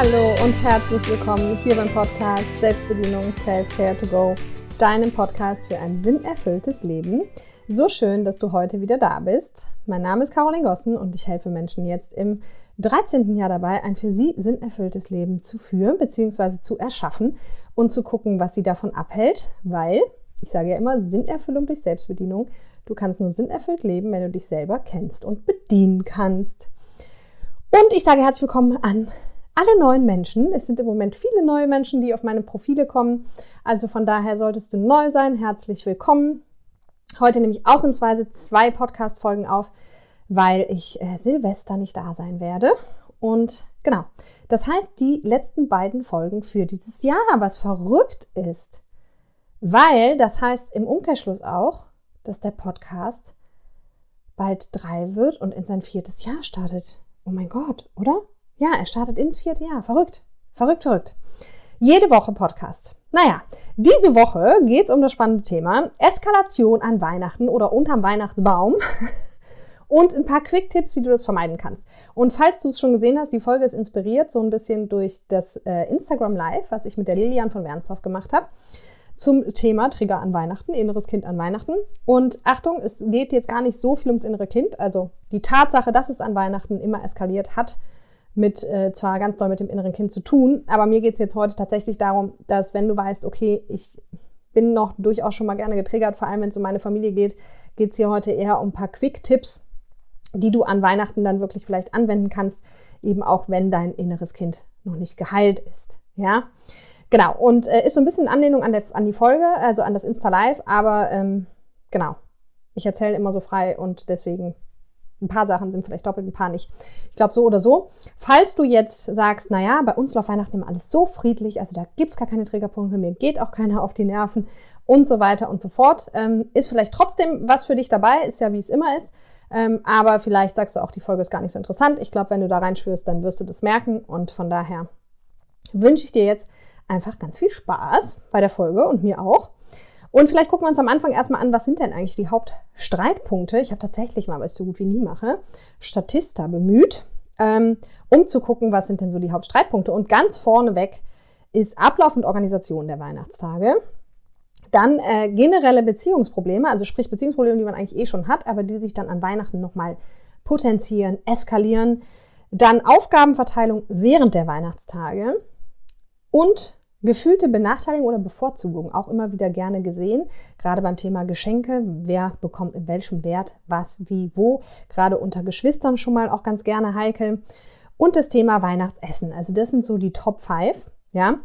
Hallo und herzlich willkommen hier beim Podcast Selbstbedienung Self-Care to Go, deinem Podcast für ein sinnerfülltes Leben. So schön, dass du heute wieder da bist. Mein Name ist Caroline Gossen und ich helfe Menschen jetzt im 13. Jahr dabei, ein für sie sinnerfülltes Leben zu führen bzw. zu erschaffen und zu gucken, was sie davon abhält, weil ich sage ja immer Sinnerfüllung durch Selbstbedienung. Du kannst nur sinnerfüllt leben, wenn du dich selber kennst und bedienen kannst. Und ich sage herzlich willkommen an alle neuen Menschen. Es sind im Moment viele neue Menschen, die auf meine Profile kommen. Also von daher solltest du neu sein. Herzlich willkommen. Heute nehme ich ausnahmsweise zwei Podcast-Folgen auf, weil ich äh, Silvester nicht da sein werde. Und genau, das heißt die letzten beiden Folgen für dieses Jahr, was verrückt ist. Weil das heißt im Umkehrschluss auch, dass der Podcast bald drei wird und in sein viertes Jahr startet. Oh mein Gott, oder? Ja, er startet ins vierte Jahr. Verrückt. Verrückt, verrückt. Jede Woche Podcast. Naja, diese Woche geht's um das spannende Thema Eskalation an Weihnachten oder unterm Weihnachtsbaum. und ein paar Quick-Tipps, wie du das vermeiden kannst. Und falls du es schon gesehen hast, die Folge ist inspiriert so ein bisschen durch das äh, Instagram Live, was ich mit der Lilian von Wernsdorf gemacht habe zum Thema Trigger an Weihnachten, inneres Kind an Weihnachten. Und Achtung, es geht jetzt gar nicht so viel ums innere Kind. Also die Tatsache, dass es an Weihnachten immer eskaliert, hat mit äh, zwar ganz doll mit dem inneren Kind zu tun, aber mir geht es jetzt heute tatsächlich darum, dass wenn du weißt, okay, ich bin noch durchaus schon mal gerne getriggert, vor allem wenn es um meine Familie geht, geht es hier heute eher um ein paar Quick-Tipps, die du an Weihnachten dann wirklich vielleicht anwenden kannst, eben auch wenn dein inneres Kind noch nicht geheilt ist. Ja, Genau, und äh, ist so ein bisschen Anlehnung an, der, an die Folge, also an das Insta Live, aber ähm, genau, ich erzähle immer so frei und deswegen ein paar Sachen sind vielleicht doppelt, ein paar nicht. Ich glaube so oder so. Falls du jetzt sagst, naja, bei uns läuft Weihnachten immer alles so friedlich, also da gibt's gar keine Triggerpunkte, mir geht auch keiner auf die Nerven und so weiter und so fort, ähm, ist vielleicht trotzdem was für dich dabei, ist ja wie es immer ist. Ähm, aber vielleicht sagst du auch, die Folge ist gar nicht so interessant. Ich glaube, wenn du da reinspürst, dann wirst du das merken und von daher wünsche ich dir jetzt einfach ganz viel Spaß bei der Folge und mir auch. Und vielleicht gucken wir uns am Anfang erstmal an, was sind denn eigentlich die Hauptstreitpunkte? Ich habe tatsächlich mal, was ich so gut wie nie mache, Statista bemüht, ähm, um zu gucken, was sind denn so die Hauptstreitpunkte. Und ganz vorneweg ist Ablauf und Organisation der Weihnachtstage. Dann äh, generelle Beziehungsprobleme, also sprich Beziehungsprobleme, die man eigentlich eh schon hat, aber die sich dann an Weihnachten nochmal potenzieren, eskalieren. Dann Aufgabenverteilung während der Weihnachtstage und Gefühlte Benachteiligung oder Bevorzugung auch immer wieder gerne gesehen, gerade beim Thema Geschenke. Wer bekommt in welchem Wert was, wie, wo. Gerade unter Geschwistern schon mal auch ganz gerne heikel. Und das Thema Weihnachtsessen. Also das sind so die Top 5, ja.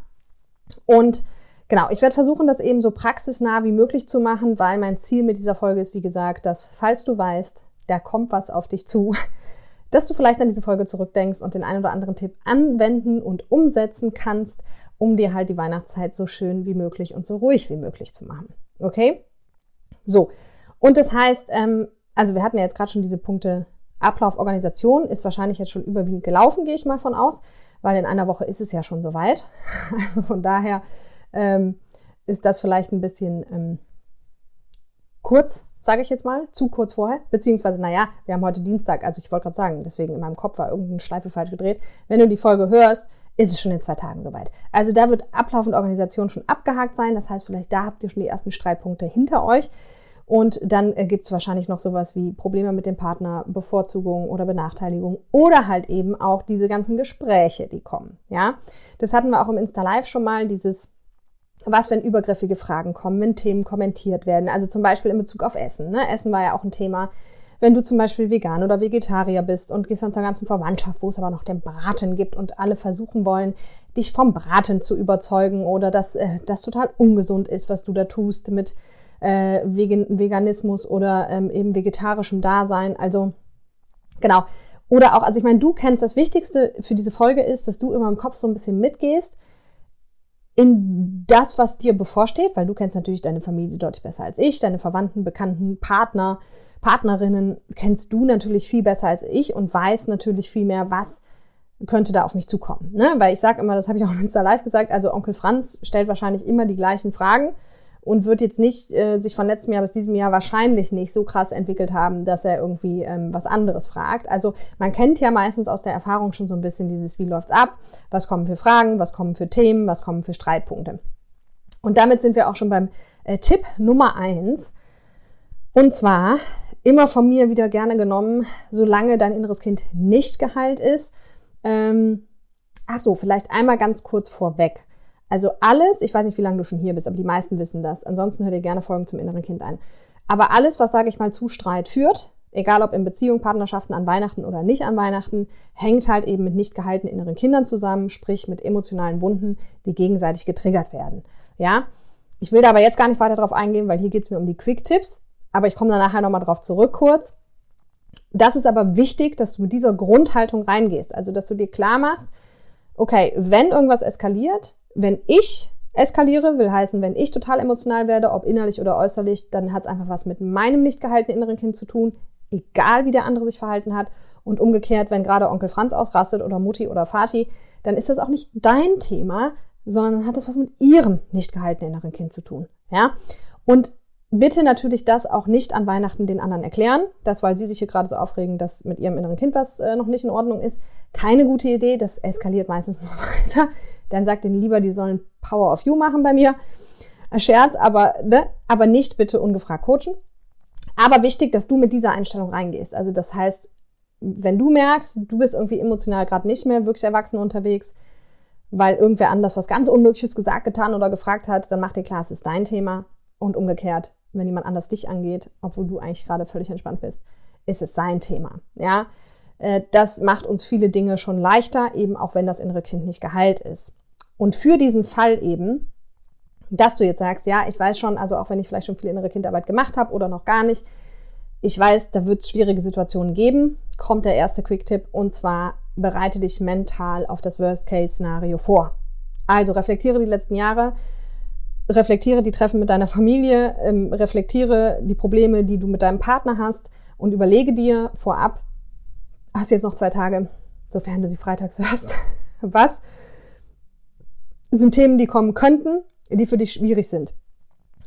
Und genau, ich werde versuchen, das eben so praxisnah wie möglich zu machen, weil mein Ziel mit dieser Folge ist, wie gesagt, dass falls du weißt, da kommt was auf dich zu, dass du vielleicht an diese Folge zurückdenkst und den einen oder anderen Tipp anwenden und umsetzen kannst, um dir halt die Weihnachtszeit so schön wie möglich und so ruhig wie möglich zu machen. Okay? So. Und das heißt, ähm, also wir hatten ja jetzt gerade schon diese Punkte Ablauf, Organisation ist wahrscheinlich jetzt schon überwiegend gelaufen, gehe ich mal von aus, weil in einer Woche ist es ja schon soweit. Also von daher ähm, ist das vielleicht ein bisschen ähm, kurz, sage ich jetzt mal, zu kurz vorher. Beziehungsweise, naja, wir haben heute Dienstag, also ich wollte gerade sagen, deswegen in meinem Kopf war irgendeine Schleife falsch gedreht. Wenn du die Folge hörst, ist es schon in zwei Tagen soweit. Also da wird Ablauf und Organisation schon abgehakt sein. Das heißt, vielleicht da habt ihr schon die ersten Streitpunkte hinter euch. Und dann äh, gibt es wahrscheinlich noch sowas wie Probleme mit dem Partner, Bevorzugung oder Benachteiligung oder halt eben auch diese ganzen Gespräche, die kommen. Ja, das hatten wir auch im Insta Live schon mal, dieses was, wenn übergriffige Fragen kommen, wenn Themen kommentiert werden. Also zum Beispiel in Bezug auf Essen. Ne? Essen war ja auch ein Thema. Wenn du zum Beispiel vegan oder Vegetarier bist und gehst dann zur ganzen Verwandtschaft, wo es aber noch den Braten gibt und alle versuchen wollen, dich vom Braten zu überzeugen oder dass äh, das total ungesund ist, was du da tust mit äh, Veganismus oder ähm, eben vegetarischem Dasein. Also genau. Oder auch, also ich meine, du kennst das Wichtigste für diese Folge ist, dass du immer im Kopf so ein bisschen mitgehst in das, was dir bevorsteht, weil du kennst natürlich deine Familie deutlich besser als ich, deine Verwandten, Bekannten, Partner, Partnerinnen kennst du natürlich viel besser als ich und weißt natürlich viel mehr, was könnte da auf mich zukommen. Ne? Weil ich sage immer, das habe ich auch im Insta Live gesagt, also Onkel Franz stellt wahrscheinlich immer die gleichen Fragen und wird jetzt nicht äh, sich von letztem Jahr bis diesem Jahr wahrscheinlich nicht so krass entwickelt haben, dass er irgendwie ähm, was anderes fragt. Also man kennt ja meistens aus der Erfahrung schon so ein bisschen dieses, wie läuft's ab, was kommen für Fragen, was kommen für Themen, was kommen für Streitpunkte. Und damit sind wir auch schon beim äh, Tipp Nummer eins. Und zwar immer von mir wieder gerne genommen, solange dein inneres Kind nicht geheilt ist. Ähm, ach so, vielleicht einmal ganz kurz vorweg. Also alles, ich weiß nicht, wie lange du schon hier bist, aber die meisten wissen das. Ansonsten hör dir gerne Folgen zum inneren Kind ein. Aber alles, was, sage ich mal, zu Streit führt, egal ob in Beziehung, Partnerschaften an Weihnachten oder nicht an Weihnachten, hängt halt eben mit nicht gehaltenen inneren Kindern zusammen, sprich mit emotionalen Wunden, die gegenseitig getriggert werden. Ja, ich will da aber jetzt gar nicht weiter drauf eingehen, weil hier geht's mir um die Quick-Tipps. Aber ich komme da nachher nochmal drauf zurück kurz. Das ist aber wichtig, dass du mit dieser Grundhaltung reingehst. Also, dass du dir klar machst, okay, wenn irgendwas eskaliert, wenn ich eskaliere, will heißen, wenn ich total emotional werde, ob innerlich oder äußerlich, dann hat es einfach was mit meinem nicht gehaltenen inneren Kind zu tun, egal wie der andere sich verhalten hat. Und umgekehrt, wenn gerade Onkel Franz ausrastet oder Mutti oder Vati, dann ist das auch nicht dein Thema, sondern hat das was mit ihrem nicht gehaltenen inneren Kind zu tun. Ja? Und Bitte natürlich das auch nicht an Weihnachten den anderen erklären. Das, weil sie sich hier gerade so aufregen, dass mit ihrem inneren Kind was äh, noch nicht in Ordnung ist. Keine gute Idee. Das eskaliert meistens noch weiter. Dann sagt ihnen lieber, die sollen Power of You machen bei mir. Scherz, aber, ne? aber nicht bitte ungefragt coachen. Aber wichtig, dass du mit dieser Einstellung reingehst. Also das heißt, wenn du merkst, du bist irgendwie emotional gerade nicht mehr wirklich erwachsen unterwegs, weil irgendwer anders was ganz Unmögliches gesagt, getan oder gefragt hat, dann mach dir klar, es ist dein Thema. Und umgekehrt, wenn jemand anders dich angeht, obwohl du eigentlich gerade völlig entspannt bist, ist es sein Thema. Ja, äh, das macht uns viele Dinge schon leichter, eben auch wenn das innere Kind nicht geheilt ist. Und für diesen Fall eben, dass du jetzt sagst, ja, ich weiß schon, also auch wenn ich vielleicht schon viel innere Kindarbeit gemacht habe oder noch gar nicht, ich weiß, da wird es schwierige Situationen geben, kommt der erste Quick-Tipp und zwar bereite dich mental auf das Worst-Case-Szenario vor. Also reflektiere die letzten Jahre, reflektiere die Treffen mit deiner Familie, ähm, reflektiere die Probleme, die du mit deinem Partner hast und überlege dir vorab, hast jetzt noch zwei Tage, sofern du sie freitags hörst, was sind Themen, die kommen könnten, die für dich schwierig sind.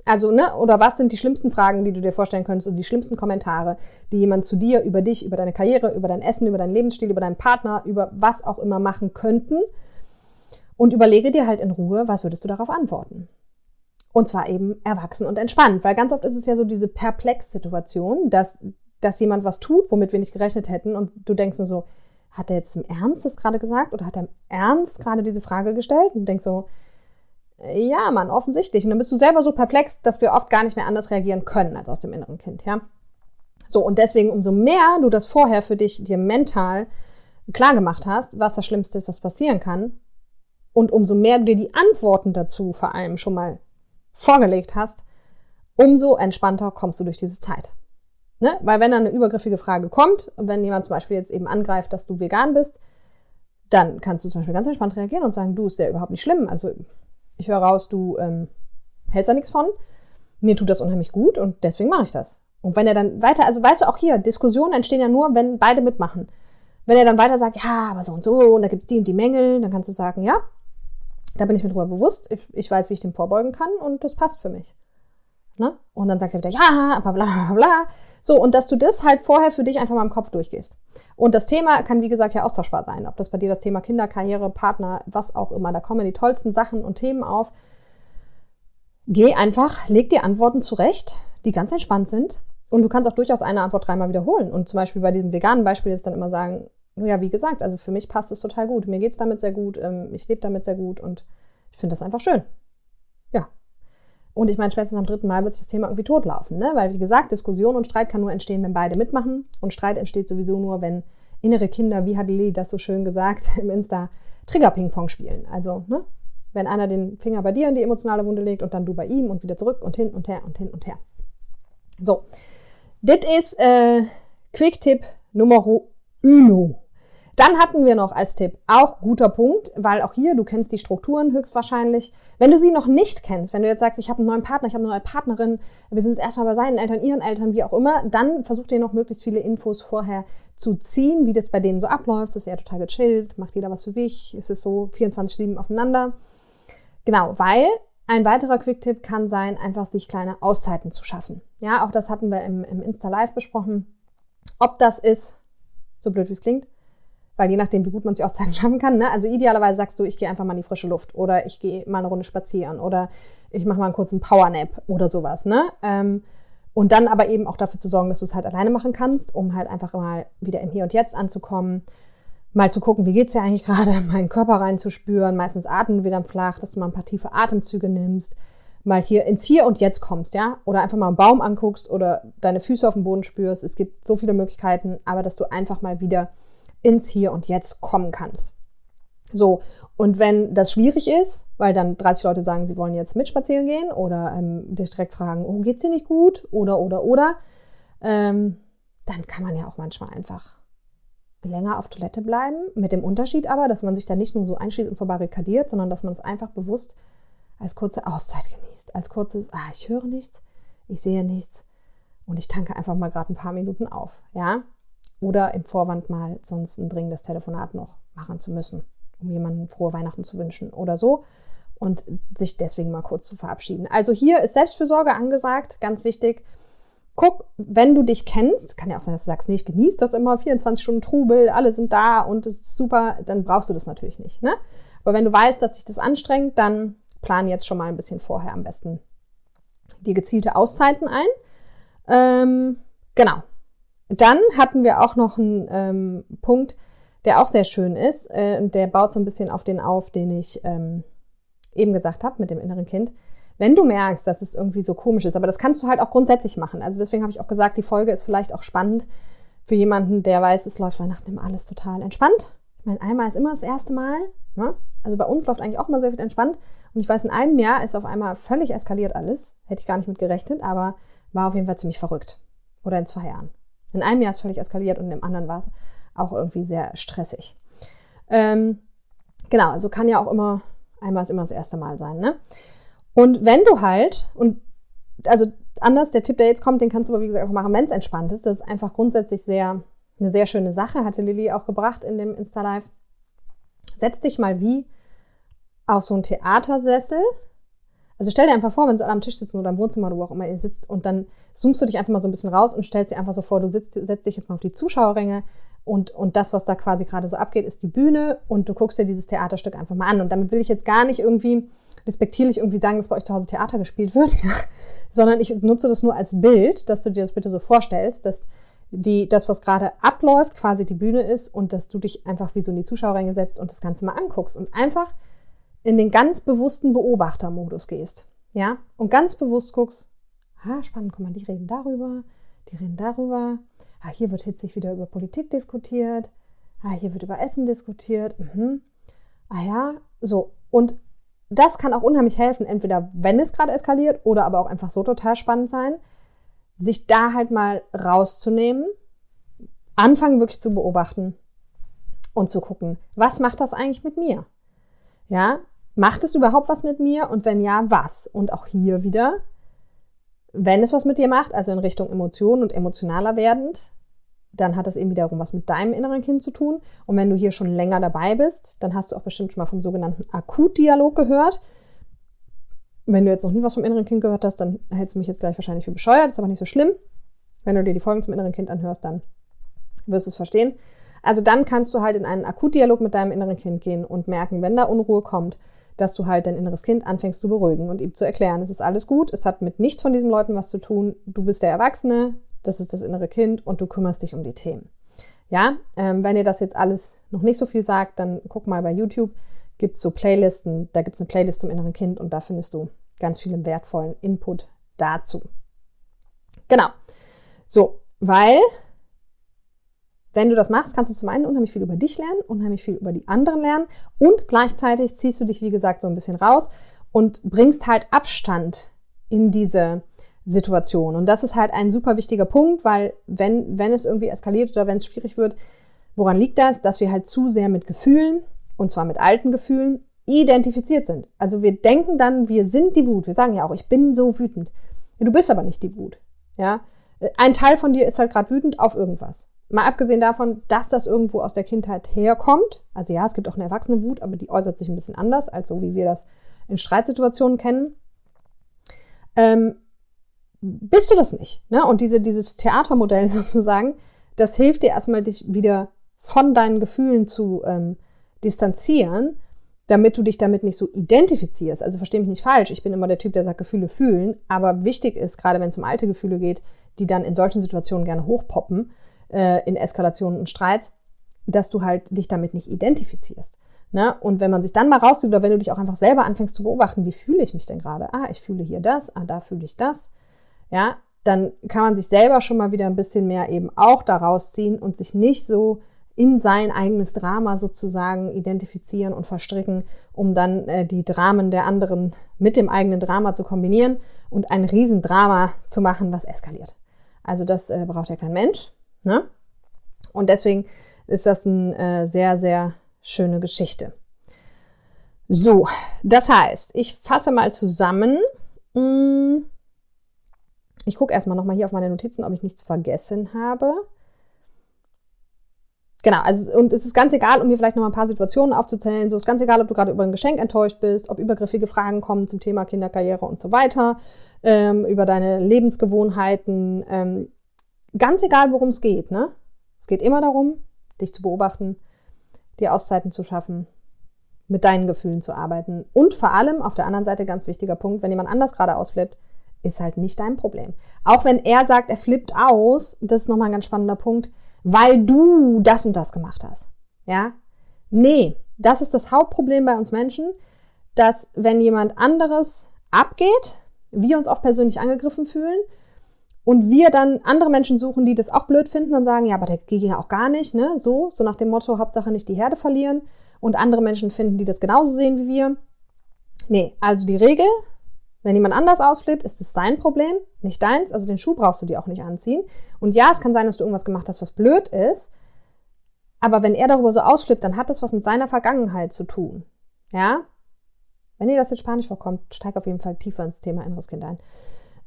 Also, ne, oder was sind die schlimmsten Fragen, die du dir vorstellen könntest und die schlimmsten Kommentare, die jemand zu dir, über dich, über deine Karriere, über dein Essen, über deinen Lebensstil, über deinen Partner, über was auch immer machen könnten. Und überlege dir halt in Ruhe, was würdest du darauf antworten. Und zwar eben erwachsen und entspannt. Weil ganz oft ist es ja so diese Perplex-Situation, dass, dass jemand was tut, womit wir nicht gerechnet hätten. Und du denkst nur so, hat er jetzt im Ernst das gerade gesagt? Oder hat er im Ernst gerade diese Frage gestellt? Und denkst so, ja, Mann, offensichtlich. Und dann bist du selber so perplex, dass wir oft gar nicht mehr anders reagieren können als aus dem inneren Kind, ja. So, und deswegen, umso mehr du das vorher für dich dir mental klar gemacht hast, was das Schlimmste ist, was passieren kann, und umso mehr du dir die Antworten dazu vor allem schon mal vorgelegt hast, umso entspannter kommst du durch diese Zeit. Ne? Weil wenn dann eine übergriffige Frage kommt, wenn jemand zum Beispiel jetzt eben angreift, dass du vegan bist, dann kannst du zum Beispiel ganz entspannt reagieren und sagen, du ist ja überhaupt nicht schlimm. Also ich höre raus, du ähm, hältst da nichts von. Mir tut das unheimlich gut und deswegen mache ich das. Und wenn er dann weiter, also weißt du auch hier, Diskussionen entstehen ja nur, wenn beide mitmachen. Wenn er dann weiter sagt, ja, aber so und so, und da gibt's die und die Mängel, dann kannst du sagen, ja, da bin ich mir drüber bewusst. Ich, ich weiß, wie ich dem vorbeugen kann und das passt für mich. Ne? Und dann sagt er wieder, ja, aber bla bla bla. So, und dass du das halt vorher für dich einfach mal im Kopf durchgehst. Und das Thema kann, wie gesagt, ja austauschbar sein. Ob das bei dir das Thema Kinder, Karriere, Partner, was auch immer. Da kommen die tollsten Sachen und Themen auf. Geh einfach, leg dir Antworten zurecht, die ganz entspannt sind. Und du kannst auch durchaus eine Antwort dreimal wiederholen. Und zum Beispiel bei diesem veganen Beispiel jetzt dann immer sagen, ja, wie gesagt, also für mich passt es total gut. Mir geht's damit sehr gut, ähm, ich lebe damit sehr gut und ich finde das einfach schön. Und ich meine, spätestens am dritten Mal wird sich das Thema irgendwie totlaufen, ne? Weil, wie gesagt, Diskussion und Streit kann nur entstehen, wenn beide mitmachen. Und Streit entsteht sowieso nur, wenn innere Kinder, wie hat Lili das so schön gesagt, im Insta Trigger-Ping-Pong spielen. Also, ne? Wenn einer den Finger bei dir in die emotionale Wunde legt und dann du bei ihm und wieder zurück und hin und her und hin und her. So. Das ist äh, Quick-Tipp Nummer uno. Dann hatten wir noch als Tipp, auch guter Punkt, weil auch hier, du kennst die Strukturen höchstwahrscheinlich. Wenn du sie noch nicht kennst, wenn du jetzt sagst, ich habe einen neuen Partner, ich habe eine neue Partnerin, wir sind jetzt erstmal bei seinen Eltern, ihren Eltern, wie auch immer, dann versuch dir noch möglichst viele Infos vorher zu ziehen, wie das bei denen so abläuft. Ist ja total gechillt, macht jeder was für sich, ist es so 24-7 aufeinander. Genau, weil ein weiterer Quick-Tipp kann sein, einfach sich kleine Auszeiten zu schaffen. Ja, auch das hatten wir im, im Insta-Live besprochen. Ob das ist, so blöd wie es klingt, weil je nachdem, wie gut man sich Auszeiten schaffen kann, ne? also idealerweise sagst du, ich gehe einfach mal in die frische Luft oder ich gehe mal eine Runde spazieren oder ich mache mal einen kurzen Powernap oder sowas. Ne? Ähm, und dann aber eben auch dafür zu sorgen, dass du es halt alleine machen kannst, um halt einfach mal wieder im Hier und Jetzt anzukommen, mal zu gucken, wie geht's dir eigentlich gerade, meinen Körper reinzuspüren, meistens atmen wieder flach, dass du mal ein paar tiefe Atemzüge nimmst, mal hier ins Hier und Jetzt kommst, ja, oder einfach mal einen Baum anguckst oder deine Füße auf dem Boden spürst. Es gibt so viele Möglichkeiten, aber dass du einfach mal wieder ins Hier und Jetzt kommen kannst. So, und wenn das schwierig ist, weil dann 30 Leute sagen, sie wollen jetzt mitspazieren gehen oder ähm, dich direkt fragen, oh, geht's dir nicht gut? Oder, oder, oder, ähm, dann kann man ja auch manchmal einfach länger auf Toilette bleiben. Mit dem Unterschied aber, dass man sich da nicht nur so einschließt und verbarrikadiert, sondern dass man es einfach bewusst als kurze Auszeit genießt. Als kurzes, ah, ich höre nichts, ich sehe nichts und ich tanke einfach mal gerade ein paar Minuten auf, ja? Oder im Vorwand mal sonst ein dringendes Telefonat noch machen zu müssen, um jemanden frohe Weihnachten zu wünschen oder so und sich deswegen mal kurz zu verabschieden. Also hier ist Selbstfürsorge angesagt, ganz wichtig. Guck, wenn du dich kennst, kann ja auch sein, dass du sagst, nee, ich genieße das immer, 24 Stunden Trubel, alle sind da und es ist super, dann brauchst du das natürlich nicht. Ne? Aber wenn du weißt, dass sich das anstrengt, dann plan jetzt schon mal ein bisschen vorher am besten die gezielte Auszeiten ein. Ähm, genau. Dann hatten wir auch noch einen ähm, Punkt, der auch sehr schön ist. Äh, und der baut so ein bisschen auf den auf, den ich ähm, eben gesagt habe mit dem inneren Kind. Wenn du merkst, dass es irgendwie so komisch ist, aber das kannst du halt auch grundsätzlich machen. Also deswegen habe ich auch gesagt, die Folge ist vielleicht auch spannend für jemanden, der weiß, es läuft Weihnachten immer alles total entspannt. Ich meine, einmal ist immer das erste Mal. Ne? Also bei uns läuft eigentlich auch mal sehr viel entspannt. Und ich weiß, in einem Jahr ist auf einmal völlig eskaliert alles. Hätte ich gar nicht mit gerechnet, aber war auf jeden Fall ziemlich verrückt. Oder in zwei Jahren. In einem Jahr ist völlig eskaliert und im anderen war es auch irgendwie sehr stressig. Ähm, genau, also kann ja auch immer, einmal ist immer das erste Mal sein, ne? Und wenn du halt, und also anders, der Tipp, der jetzt kommt, den kannst du aber wie gesagt auch machen, wenn es entspannt ist. Das ist einfach grundsätzlich sehr, eine sehr schöne Sache, hatte Lilly auch gebracht in dem Insta-Live. Setz dich mal wie auf so einen Theatersessel. Also stell dir einfach vor, wenn du am Tisch sitzt oder im Wohnzimmer wo auch immer ihr sitzt und dann zoomst du dich einfach mal so ein bisschen raus und stellst dir einfach so vor, du sitzt, setzt dich jetzt mal auf die Zuschauerränge und, und das, was da quasi gerade so abgeht, ist die Bühne und du guckst dir dieses Theaterstück einfach mal an. Und damit will ich jetzt gar nicht irgendwie respektierlich irgendwie sagen, dass bei euch zu Hause Theater gespielt wird, sondern ich nutze das nur als Bild, dass du dir das bitte so vorstellst, dass die, das, was gerade abläuft, quasi die Bühne ist und dass du dich einfach wie so in die Zuschauerränge setzt und das Ganze mal anguckst und einfach in den ganz bewussten Beobachtermodus gehst. Ja, und ganz bewusst guckst, ah, spannend, guck mal, die reden darüber, die reden darüber, ah, hier wird hitzig wieder über Politik diskutiert, ah, hier wird über Essen diskutiert, mhm. ah ja, so. Und das kann auch unheimlich helfen, entweder wenn es gerade eskaliert oder aber auch einfach so total spannend sein, sich da halt mal rauszunehmen, anfangen wirklich zu beobachten und zu gucken, was macht das eigentlich mit mir? Ja, macht es überhaupt was mit mir? Und wenn ja, was? Und auch hier wieder, wenn es was mit dir macht, also in Richtung Emotionen und emotionaler werdend, dann hat das eben wiederum was mit deinem inneren Kind zu tun. Und wenn du hier schon länger dabei bist, dann hast du auch bestimmt schon mal vom sogenannten Akutdialog gehört. Wenn du jetzt noch nie was vom inneren Kind gehört hast, dann hältst du mich jetzt gleich wahrscheinlich für bescheuert. ist aber nicht so schlimm. Wenn du dir die Folgen zum inneren Kind anhörst, dann wirst du es verstehen. Also dann kannst du halt in einen Akutdialog mit deinem inneren Kind gehen und merken, wenn da Unruhe kommt, dass du halt dein inneres Kind anfängst zu beruhigen und ihm zu erklären, es ist alles gut, es hat mit nichts von diesen Leuten was zu tun, du bist der Erwachsene, das ist das innere Kind und du kümmerst dich um die Themen. Ja, ähm, wenn ihr das jetzt alles noch nicht so viel sagt, dann guck mal bei YouTube, gibt's so Playlisten, da gibt's eine Playlist zum inneren Kind und da findest du ganz viel wertvollen Input dazu. Genau. So, weil wenn du das machst, kannst du zum einen unheimlich viel über dich lernen, unheimlich viel über die anderen lernen und gleichzeitig ziehst du dich, wie gesagt, so ein bisschen raus und bringst halt Abstand in diese Situation. Und das ist halt ein super wichtiger Punkt, weil wenn, wenn es irgendwie eskaliert oder wenn es schwierig wird, woran liegt das? Dass wir halt zu sehr mit Gefühlen, und zwar mit alten Gefühlen, identifiziert sind. Also wir denken dann, wir sind die Wut. Wir sagen ja auch, ich bin so wütend. Du bist aber nicht die Wut. Ja, ein Teil von dir ist halt gerade wütend auf irgendwas. Mal abgesehen davon, dass das irgendwo aus der Kindheit herkommt. Also ja, es gibt auch eine Erwachsenenwut, aber die äußert sich ein bisschen anders, als so wie wir das in Streitsituationen kennen, ähm, bist du das nicht. Ne? Und diese, dieses Theatermodell sozusagen, das hilft dir erstmal, dich wieder von deinen Gefühlen zu ähm, distanzieren, damit du dich damit nicht so identifizierst. Also verstehe mich nicht falsch, ich bin immer der Typ, der sagt, Gefühle fühlen, aber wichtig ist, gerade wenn es um alte Gefühle geht, die dann in solchen Situationen gerne hochpoppen, äh, in Eskalationen und Streits, dass du halt dich damit nicht identifizierst. Ne? Und wenn man sich dann mal rauszieht oder wenn du dich auch einfach selber anfängst zu beobachten, wie fühle ich mich denn gerade? Ah, ich fühle hier das, ah, da fühle ich das. Ja, dann kann man sich selber schon mal wieder ein bisschen mehr eben auch daraus ziehen und sich nicht so in sein eigenes Drama sozusagen identifizieren und verstricken, um dann äh, die Dramen der anderen mit dem eigenen Drama zu kombinieren und ein Riesendrama zu machen, was eskaliert. Also das äh, braucht ja kein Mensch. Ne? Und deswegen ist das eine äh, sehr, sehr schöne Geschichte. So, das heißt, ich fasse mal zusammen. Hm, ich gucke erstmal nochmal hier auf meine Notizen, ob ich nichts vergessen habe. Genau, also und es ist ganz egal, um mir vielleicht noch mal ein paar Situationen aufzuzählen. So ist ganz egal, ob du gerade über ein Geschenk enttäuscht bist, ob übergriffige Fragen kommen zum Thema Kinderkarriere und so weiter, ähm, über deine Lebensgewohnheiten. Ähm, ganz egal, worum es geht. Ne? Es geht immer darum, dich zu beobachten, dir Auszeiten zu schaffen, mit deinen Gefühlen zu arbeiten und vor allem auf der anderen Seite ganz wichtiger Punkt, wenn jemand anders gerade ausflippt, ist halt nicht dein Problem. Auch wenn er sagt, er flippt aus, das ist nochmal ein ganz spannender Punkt weil du das und das gemacht hast. Ja? Nee, das ist das Hauptproblem bei uns Menschen, dass wenn jemand anderes abgeht, wir uns oft persönlich angegriffen fühlen und wir dann andere Menschen suchen, die das auch blöd finden und sagen, ja, aber der geht ja auch gar nicht, ne? So, so nach dem Motto, Hauptsache nicht die Herde verlieren. Und andere Menschen finden, die das genauso sehen wie wir. Nee, also die Regel, wenn jemand anders ausflippt, ist es sein Problem, nicht deins. Also den Schuh brauchst du dir auch nicht anziehen. Und ja, es kann sein, dass du irgendwas gemacht hast, was blöd ist. Aber wenn er darüber so ausflippt, dann hat das was mit seiner Vergangenheit zu tun. Ja? Wenn dir das jetzt Spanisch vorkommt, steig auf jeden Fall tiefer ins Thema inneres Kind ein.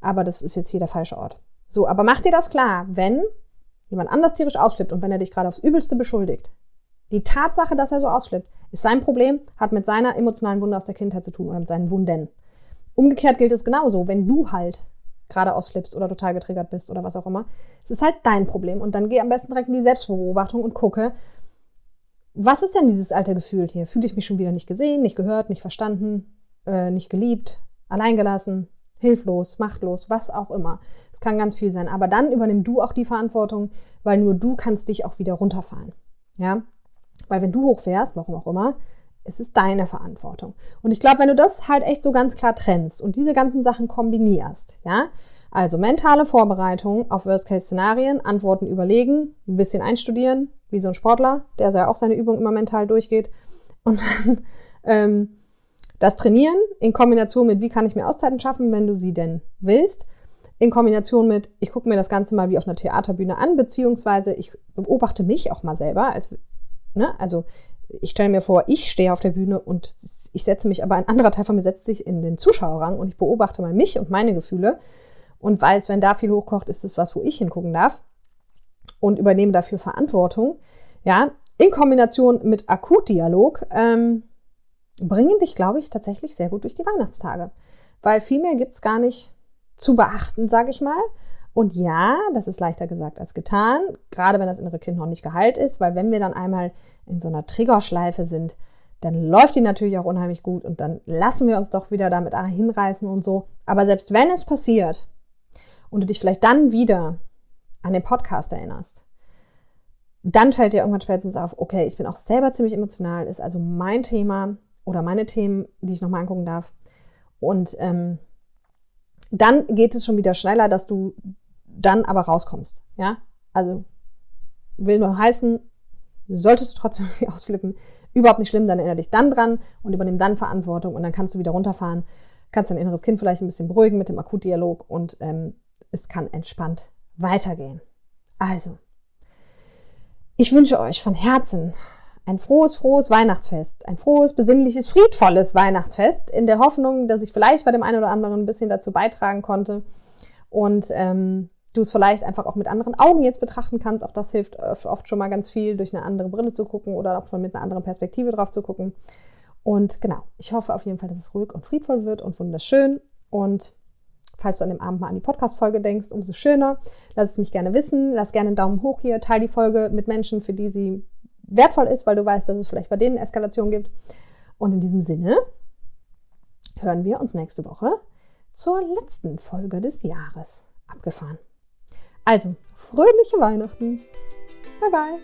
Aber das ist jetzt hier der falsche Ort. So, aber mach dir das klar, wenn jemand anders tierisch ausflippt und wenn er dich gerade aufs Übelste beschuldigt, die Tatsache, dass er so ausflippt, ist sein Problem, hat mit seiner emotionalen Wunde aus der Kindheit zu tun oder mit seinen Wunden. Umgekehrt gilt es genauso, wenn du halt gerade ausflippst oder total getriggert bist oder was auch immer. Es ist halt dein Problem. Und dann geh am besten direkt in die Selbstbeobachtung und gucke, was ist denn dieses alte Gefühl hier? Fühle ich mich schon wieder nicht gesehen, nicht gehört, nicht verstanden, äh, nicht geliebt, alleingelassen, hilflos, machtlos, was auch immer. Es kann ganz viel sein. Aber dann übernimm du auch die Verantwortung, weil nur du kannst dich auch wieder runterfahren. Ja? Weil wenn du hochfährst, warum auch immer, es ist deine Verantwortung. Und ich glaube, wenn du das halt echt so ganz klar trennst und diese ganzen Sachen kombinierst, ja, also mentale Vorbereitung auf Worst-Case-Szenarien, Antworten überlegen, ein bisschen einstudieren, wie so ein Sportler, der ja auch seine Übung immer mental durchgeht, und dann ähm, das Trainieren in Kombination mit, wie kann ich mir Auszeiten schaffen, wenn du sie denn willst, in Kombination mit, ich gucke mir das Ganze mal wie auf einer Theaterbühne an, beziehungsweise ich beobachte mich auch mal selber, als, ne, also ich stelle mir vor, ich stehe auf der Bühne und ich setze mich, aber ein anderer Teil von mir setzt sich in den Zuschauerrang und ich beobachte mal mich und meine Gefühle und weiß, wenn da viel hochkocht, ist es was, wo ich hingucken darf und übernehme dafür Verantwortung. Ja, in Kombination mit Akutdialog ähm, bringen dich, glaube ich, tatsächlich sehr gut durch die Weihnachtstage. Weil viel mehr gibt's gar nicht zu beachten, sage ich mal. Und ja, das ist leichter gesagt als getan, gerade wenn das innere Kind noch nicht geheilt ist, weil wenn wir dann einmal in so einer Triggerschleife sind, dann läuft die natürlich auch unheimlich gut und dann lassen wir uns doch wieder damit hinreißen und so. Aber selbst wenn es passiert und du dich vielleicht dann wieder an den Podcast erinnerst, dann fällt dir irgendwann spätestens auf, okay, ich bin auch selber ziemlich emotional, ist also mein Thema oder meine Themen, die ich nochmal angucken darf. Und ähm, dann geht es schon wieder schneller, dass du dann aber rauskommst. Ja, also will nur heißen, solltest du trotzdem irgendwie ausflippen, überhaupt nicht schlimm, dann erinnere dich dann dran und übernimm dann Verantwortung und dann kannst du wieder runterfahren, kannst dein inneres Kind vielleicht ein bisschen beruhigen mit dem Akutdialog und ähm, es kann entspannt weitergehen. Also, ich wünsche euch von Herzen ein frohes, frohes Weihnachtsfest, ein frohes, besinnliches, friedvolles Weihnachtsfest, in der Hoffnung, dass ich vielleicht bei dem einen oder anderen ein bisschen dazu beitragen konnte und ähm, du es vielleicht einfach auch mit anderen Augen jetzt betrachten kannst. Auch das hilft oft schon mal ganz viel, durch eine andere Brille zu gucken oder auch von mit einer anderen Perspektive drauf zu gucken. Und genau, ich hoffe auf jeden Fall, dass es ruhig und friedvoll wird und wunderschön. Und falls du an dem Abend mal an die Podcast-Folge denkst, umso schöner. Lass es mich gerne wissen. Lass gerne einen Daumen hoch hier. Teil die Folge mit Menschen, für die sie wertvoll ist, weil du weißt, dass es vielleicht bei denen Eskalation gibt. Und in diesem Sinne hören wir uns nächste Woche zur letzten Folge des Jahres abgefahren. Also, fröhliche Weihnachten. Bye bye.